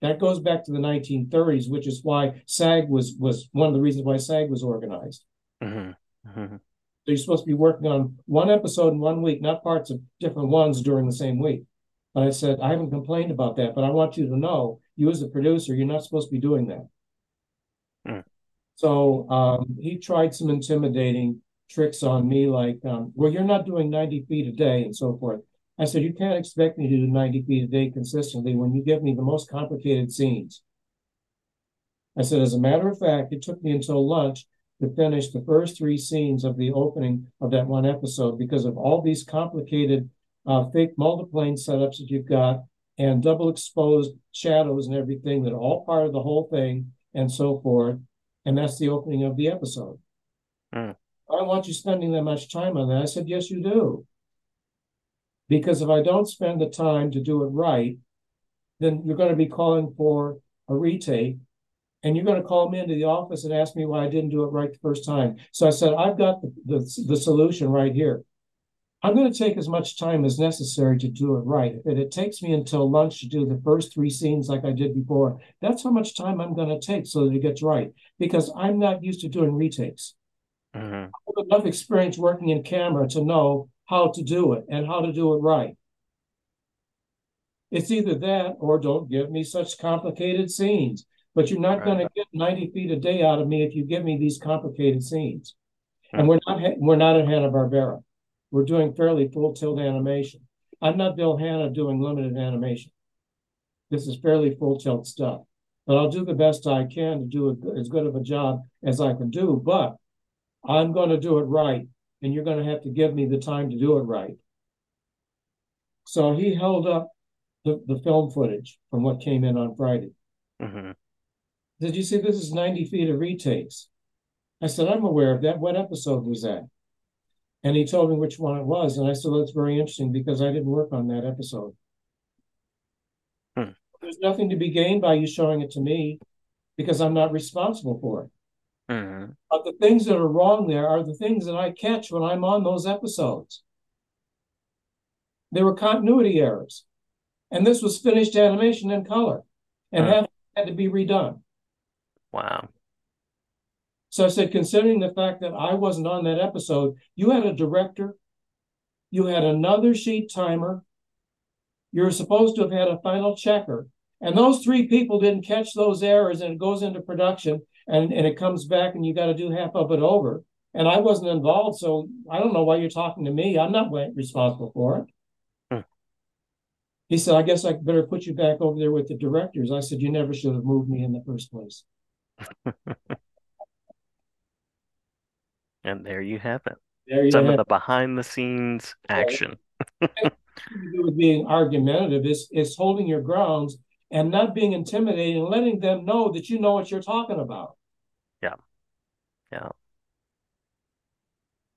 That goes back to the 1930s, which is why SAG was was one of the reasons why SAG was organized. Mm-hmm. Mm-hmm. So you're supposed to be working on one episode in one week, not parts of different ones during the same week. But I said, I haven't complained about that, but I want you to know, you as a producer, you're not supposed to be doing that. Mm. So um, he tried some intimidating tricks on me, like, um, well, you're not doing 90 feet a day and so forth. I said, you can't expect me to do 90 feet a day consistently when you give me the most complicated scenes. I said, as a matter of fact, it took me until lunch to finish the first three scenes of the opening of that one episode because of all these complicated uh, fake multiplane setups that you've got and double exposed shadows and everything that are all part of the whole thing and so forth. And that's the opening of the episode. Mm. I don't want you spending that much time on that. I said, Yes, you do. Because if I don't spend the time to do it right, then you're going to be calling for a retake and you're going to call me into the office and ask me why I didn't do it right the first time. So I said, I've got the, the, the solution right here. I'm going to take as much time as necessary to do it right. If it takes me until lunch to do the first three scenes like I did before, that's how much time I'm going to take so that it gets right because I'm not used to doing retakes. Mm-hmm. I have enough experience working in camera to know how to do it and how to do it right. It's either that or don't give me such complicated scenes. But you're not right. going to get 90 feet a day out of me if you give me these complicated scenes. Mm-hmm. And we're not we're not at Hanna Barbera. We're doing fairly full tilt animation. I'm not Bill Hanna doing limited animation. This is fairly full tilt stuff. But I'll do the best I can to do a, as good of a job as I can do. But I'm going to do it right, and you're going to have to give me the time to do it right. So he held up the, the film footage from what came in on Friday. Mm-hmm. Did you see this is 90 feet of retakes? I said, I'm aware of that. What episode was that? And he told me which one it was. And I said, that's very interesting because I didn't work on that episode. Hmm. There's nothing to be gained by you showing it to me because I'm not responsible for it. Mm-hmm. But the things that are wrong there are the things that I catch when I'm on those episodes. There were continuity errors. And this was finished animation in color and half had to be redone. Wow. So I said, considering the fact that I wasn't on that episode, you had a director, you had another sheet timer, you're supposed to have had a final checker, and those three people didn't catch those errors, and it goes into production, and, and it comes back, and you got to do half of it over. And I wasn't involved, so I don't know why you're talking to me. I'm not responsible for it. Hmm. He said, I guess I better put you back over there with the directors. I said, You never should have moved me in the first place. And there you have it. You Some have of the behind the scenes action. with being argumentative is is holding your grounds and not being intimidating and letting them know that you know what you're talking about. Yeah. Yeah.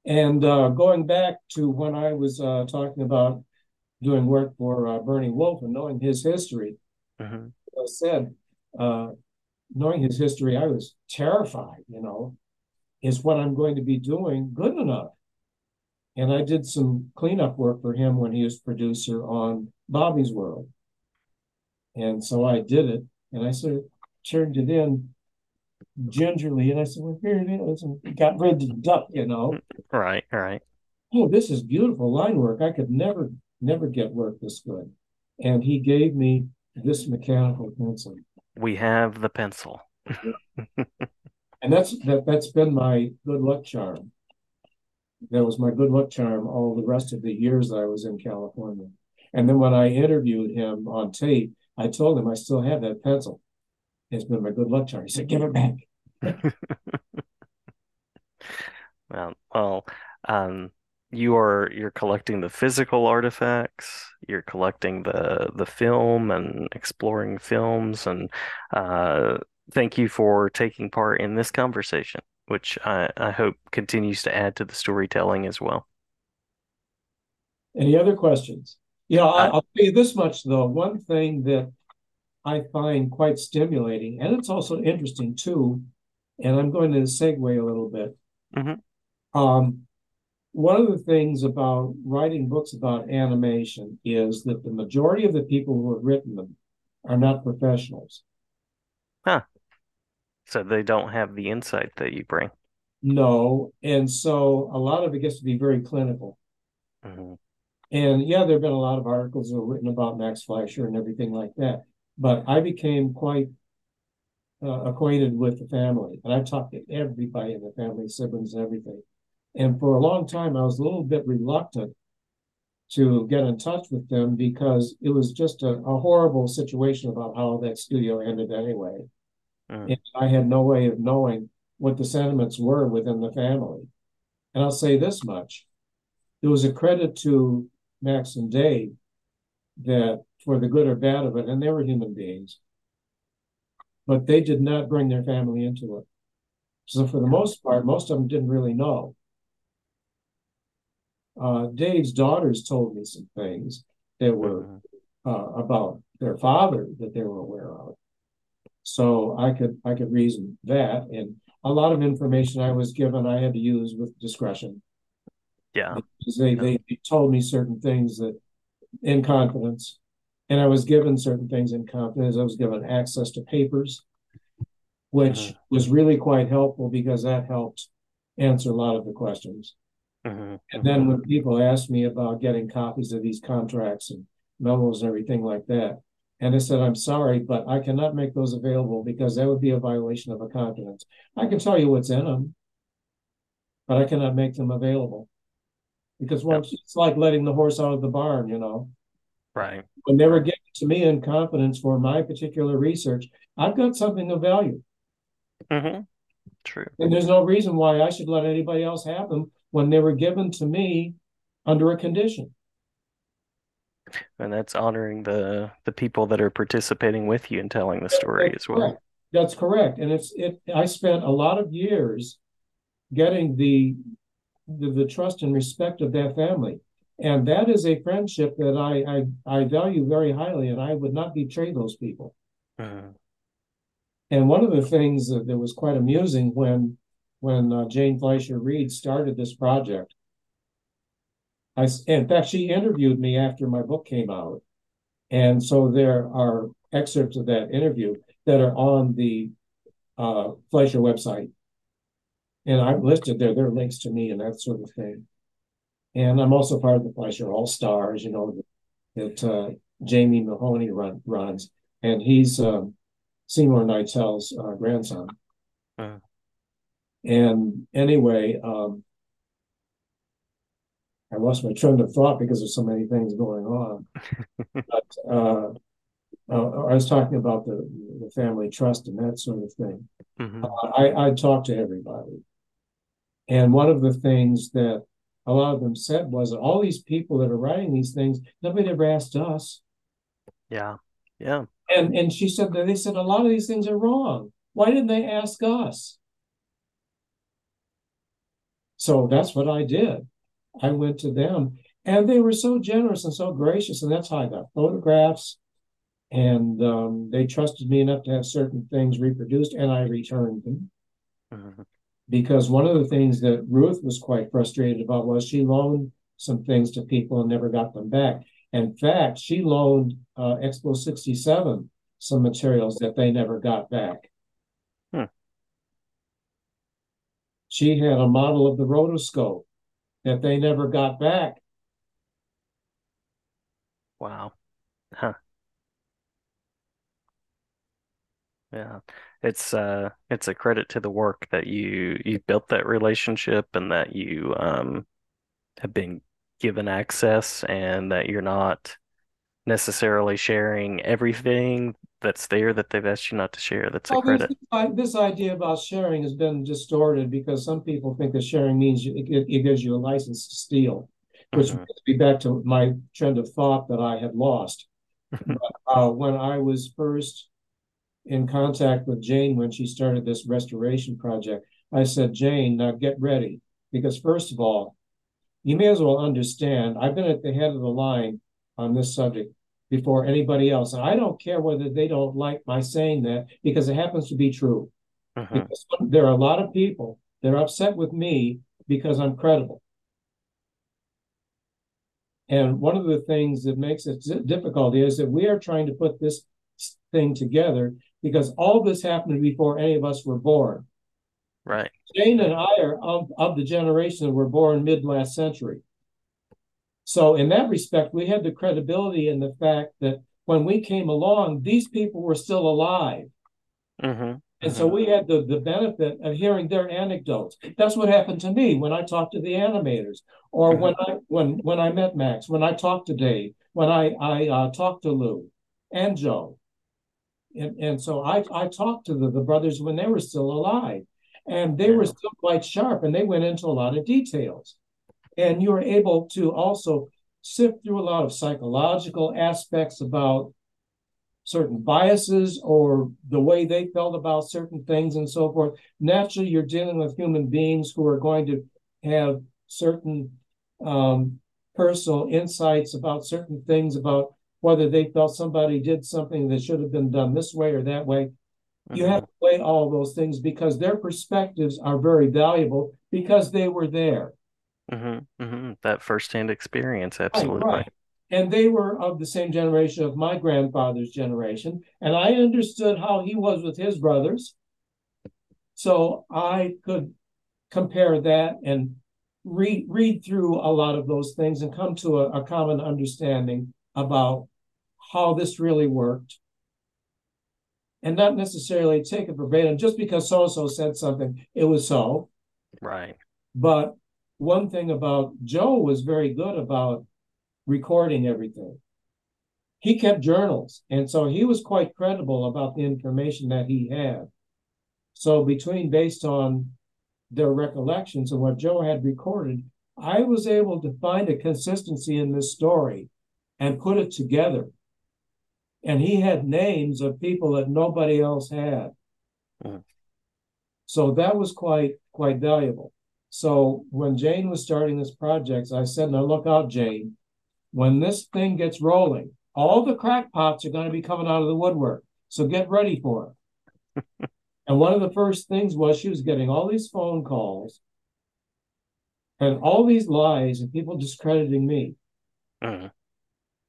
And uh, going back to when I was uh, talking about doing work for uh, Bernie Wolf and knowing his history, mm-hmm. I said, uh, knowing his history, I was terrified, you know, is what I'm going to be doing good enough? And I did some cleanup work for him when he was producer on Bobby's World. And so I did it and I sort of turned it in gingerly and I said, Well, here it is, and got rid of the duck, you know. Right, right. Oh, this is beautiful line work. I could never, never get work this good. And he gave me this mechanical pencil. We have the pencil. and that's that that's been my good luck charm. That was my good luck charm all the rest of the years that I was in California. And then when I interviewed him on tape, I told him I still have that pencil. It's been my good luck charm. He said, "Give it back." well, well, um, you are you're collecting the physical artifacts. You're collecting the the film and exploring films, and uh, thank you for taking part in this conversation, which I, I hope continues to add to the storytelling as well. Any other questions? Yeah, I, will tell you this much though. One thing that I find quite stimulating, and it's also interesting too, and I'm going to segue a little bit. Mm-hmm. Um, one of the things about writing books about animation is that the majority of the people who have written them are not professionals. Huh. So they don't have the insight that you bring. No. And so a lot of it gets to be very clinical. Mm-hmm. And yeah, there have been a lot of articles that were written about Max Fleischer and everything like that. But I became quite uh, acquainted with the family. And I talked to everybody in the family, siblings, and everything. And for a long time, I was a little bit reluctant to get in touch with them because it was just a, a horrible situation about how that studio ended anyway. Mm. And I had no way of knowing what the sentiments were within the family. And I'll say this much. It was a credit to Max and Dave that for the good or bad of it, and they were human beings. But they did not bring their family into it. So for the most part, most of them didn't really know. Uh, Dave's daughters told me some things that were mm-hmm. uh, about their father that they were aware of. So I could I could reason that, and a lot of information I was given I had to use with discretion. Yeah, because they yeah. they told me certain things that in confidence, and I was given certain things in confidence. I was given access to papers, which mm-hmm. was really quite helpful because that helped answer a lot of the questions. Mm-hmm. And then when people asked me about getting copies of these contracts and memos and everything like that, and I said, I'm sorry, but I cannot make those available because that would be a violation of a confidence. I can tell you what's in them, but I cannot make them available. Because once yep. it's like letting the horse out of the barn, you know. Right. When they were given to me in confidence for my particular research, I've got something of value. Mm-hmm. True. And there's no reason why I should let anybody else have them when they were given to me under a condition. And that's honoring the the people that are participating with you and telling the story that's as well. Correct. That's correct. And it's it I spent a lot of years getting the, the the trust and respect of that family. And that is a friendship that I I, I value very highly, and I would not betray those people. Uh-huh. And one of the things that, that was quite amusing when when uh, Jane Fleischer Reid started this project. I, in fact, she interviewed me after my book came out. And so there are excerpts of that interview that are on the uh, Fleischer website. And I've listed there, there are links to me and that sort of thing. And I'm also part of the Fleischer All Stars, you know, that uh, Jamie Mahoney run, runs. And he's um, Seymour Kneitel's uh, grandson. Uh-huh. And anyway, um, I lost my train of thought because there's so many things going on. but uh, uh, I was talking about the, the family trust and that sort of thing. Mm-hmm. Uh, I, I talked to everybody. And one of the things that a lot of them said was all these people that are writing these things, nobody ever asked us. Yeah. Yeah. And and she said that they said a lot of these things are wrong. Why didn't they ask us? So that's what I did. I went to them and they were so generous and so gracious. And that's how I got photographs. And um, they trusted me enough to have certain things reproduced and I returned them. Mm-hmm. Because one of the things that Ruth was quite frustrated about was she loaned some things to people and never got them back. In fact, she loaned uh, Expo 67 some materials that they never got back. She had a model of the rotoscope that they never got back. Wow. Huh. Yeah. It's uh it's a credit to the work that you you built that relationship and that you um have been given access and that you're not necessarily sharing everything that's there that they've asked you not to share. That's well, a credit. This, this, idea about sharing has been distorted because some people think that sharing means it, it gives you a license to steal, which mm-hmm. brings me back to my trend of thought that I had lost. but, uh, when I was first in contact with Jane when she started this restoration project, I said, Jane, now get ready. Because, first of all, you may as well understand, I've been at the head of the line on this subject before anybody else. And I don't care whether they don't like my saying that because it happens to be true. Uh-huh. Because there are a lot of people that are upset with me because I'm credible. And one of the things that makes it difficult is that we are trying to put this thing together because all this happened before any of us were born. Right. Jane and I are of, of the generation that were born mid last century. So, in that respect, we had the credibility in the fact that when we came along, these people were still alive. Mm-hmm. And mm-hmm. so we had the, the benefit of hearing their anecdotes. That's what happened to me when I talked to the animators, or mm-hmm. when I when when I met Max, when I talked to Dave, when I I uh, talked to Lou and Joe, and and so I I talked to the, the brothers when they were still alive, and they were still quite sharp, and they went into a lot of details and you are able to also sift through a lot of psychological aspects about certain biases or the way they felt about certain things and so forth. Naturally, you're dealing with human beings who are going to have certain um, personal insights about certain things about whether they felt somebody did something that should have been done this way or that way. Mm-hmm. You have to weigh all those things because their perspectives are very valuable because they were there. Mm-hmm. Mm-hmm. That firsthand experience, absolutely. Right, right. And they were of the same generation of my grandfather's generation. And I understood how he was with his brothers. So I could compare that and read read through a lot of those things and come to a, a common understanding about how this really worked and not necessarily take it verbatim just because so and so said something it was so right but one thing about joe was very good about recording everything he kept journals and so he was quite credible about the information that he had so between based on their recollections of what Joe had recorded, I was able to find a consistency in this story and put it together. And he had names of people that nobody else had. Mm. So that was quite quite valuable. So when Jane was starting this project, I said, "Now look out, Jane. When this thing gets rolling, all the crackpots are going to be coming out of the woodwork. So get ready for it." And one of the first things was she was getting all these phone calls and all these lies and people discrediting me. Uh-huh.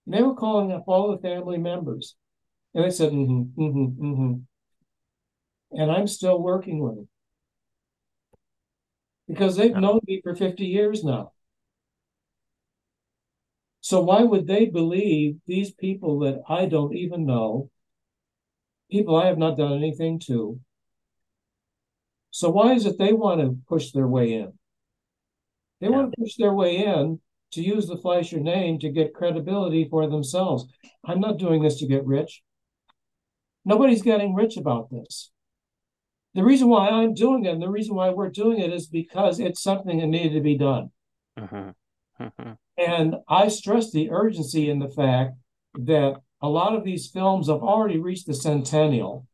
they were calling up all the family members. And they said, mm-hmm, mm-hmm, mm-hmm. And I'm still working with them. Because they've uh-huh. known me for 50 years now. So why would they believe these people that I don't even know, people I have not done anything to, so why is it they want to push their way in? They yeah. want to push their way in to use the Fleischer name to get credibility for themselves. I'm not doing this to get rich. Nobody's getting rich about this. The reason why I'm doing it and the reason why we're doing it is because it's something that needed to be done. Uh-huh. Uh-huh. And I stress the urgency in the fact that a lot of these films have already reached the centennial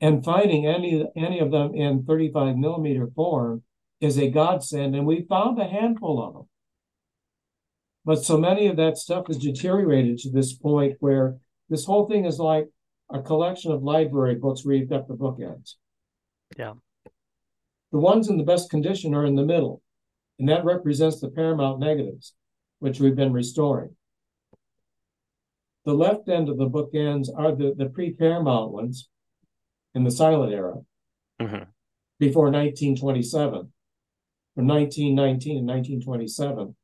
and finding any any of them in 35 millimeter form is a godsend and we found a handful of them but so many of that stuff has deteriorated to this point where this whole thing is like a collection of library books where you've got the bookends yeah the ones in the best condition are in the middle and that represents the paramount negatives which we've been restoring the left end of the bookends are the, the pre-paramount ones in the silent era mm-hmm. before 1927, from 1919 and 1927.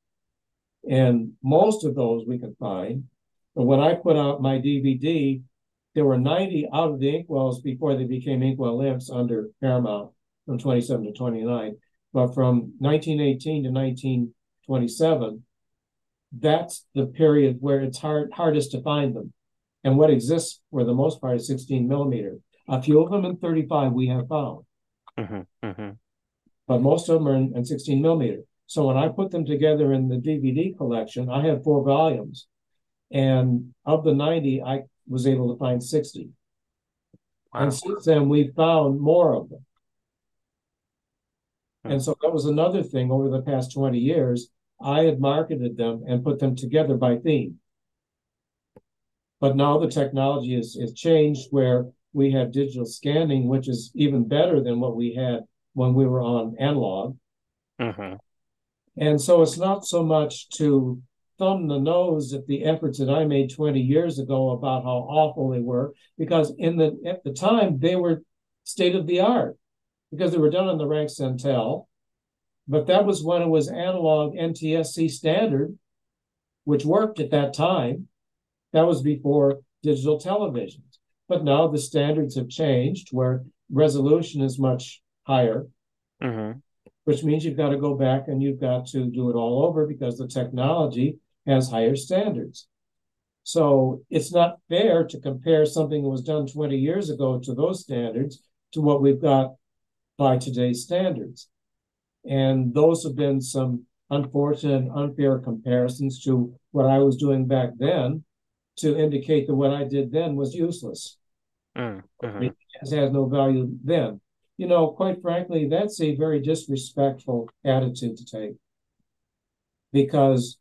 And most of those we can find. But when I put out my DVD, there were 90 out of the inkwells before they became inkwell imps under Paramount from 27 to 29. But from 1918 to 1927, that's the period where it's hard hardest to find them. And what exists for the most part is 16 millimeter. A few of them in 35 we have found. Mm-hmm, mm-hmm. But most of them are in, in 16 millimeter. So when I put them together in the DVD collection, I have four volumes. And of the 90, I was able to find 60. Wow. And since then, we've found more of them. And so that was another thing over the past 20 years. I had marketed them and put them together by theme. But now the technology is, is changed where we have digital scanning, which is even better than what we had when we were on analog. Mm-hmm. And so it's not so much to thumb the nose at the efforts that I made 20 years ago about how awful they were, because in the at the time they were state of the art because they were done on the rank Cintel. But that was when it was analog NTSC standard, which worked at that time. That was before digital television. But now the standards have changed where resolution is much higher, mm-hmm. which means you've got to go back and you've got to do it all over because the technology has higher standards. So it's not fair to compare something that was done 20 years ago to those standards to what we've got by today's standards. And those have been some unfortunate, unfair comparisons to what I was doing back then to indicate that what I did then was useless. Hmm It has no value then. You know, quite frankly, that's a very disrespectful attitude to take because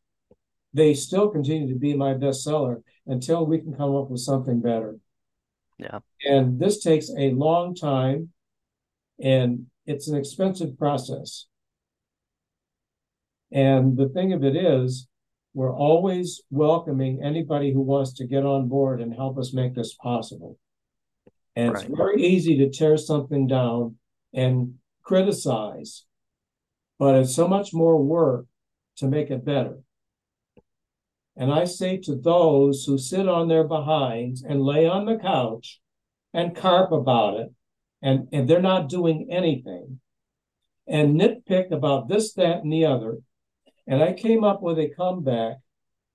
they still continue to be my bestseller until we can come up with something better. Yeah. And this takes a long time and it's an expensive process. And the thing of it is, we're always welcoming anybody who wants to get on board and help us make this possible. And right. it's very easy to tear something down and criticize, but it's so much more work to make it better. And I say to those who sit on their behinds and lay on the couch and carp about it, and, and they're not doing anything, and nitpick about this, that, and the other. And I came up with a comeback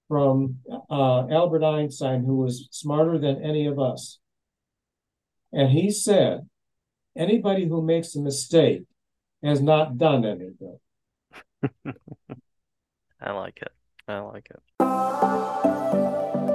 from uh, Albert Einstein, who was smarter than any of us. And he said, anybody who makes a mistake has not done anything. I like it. I like it.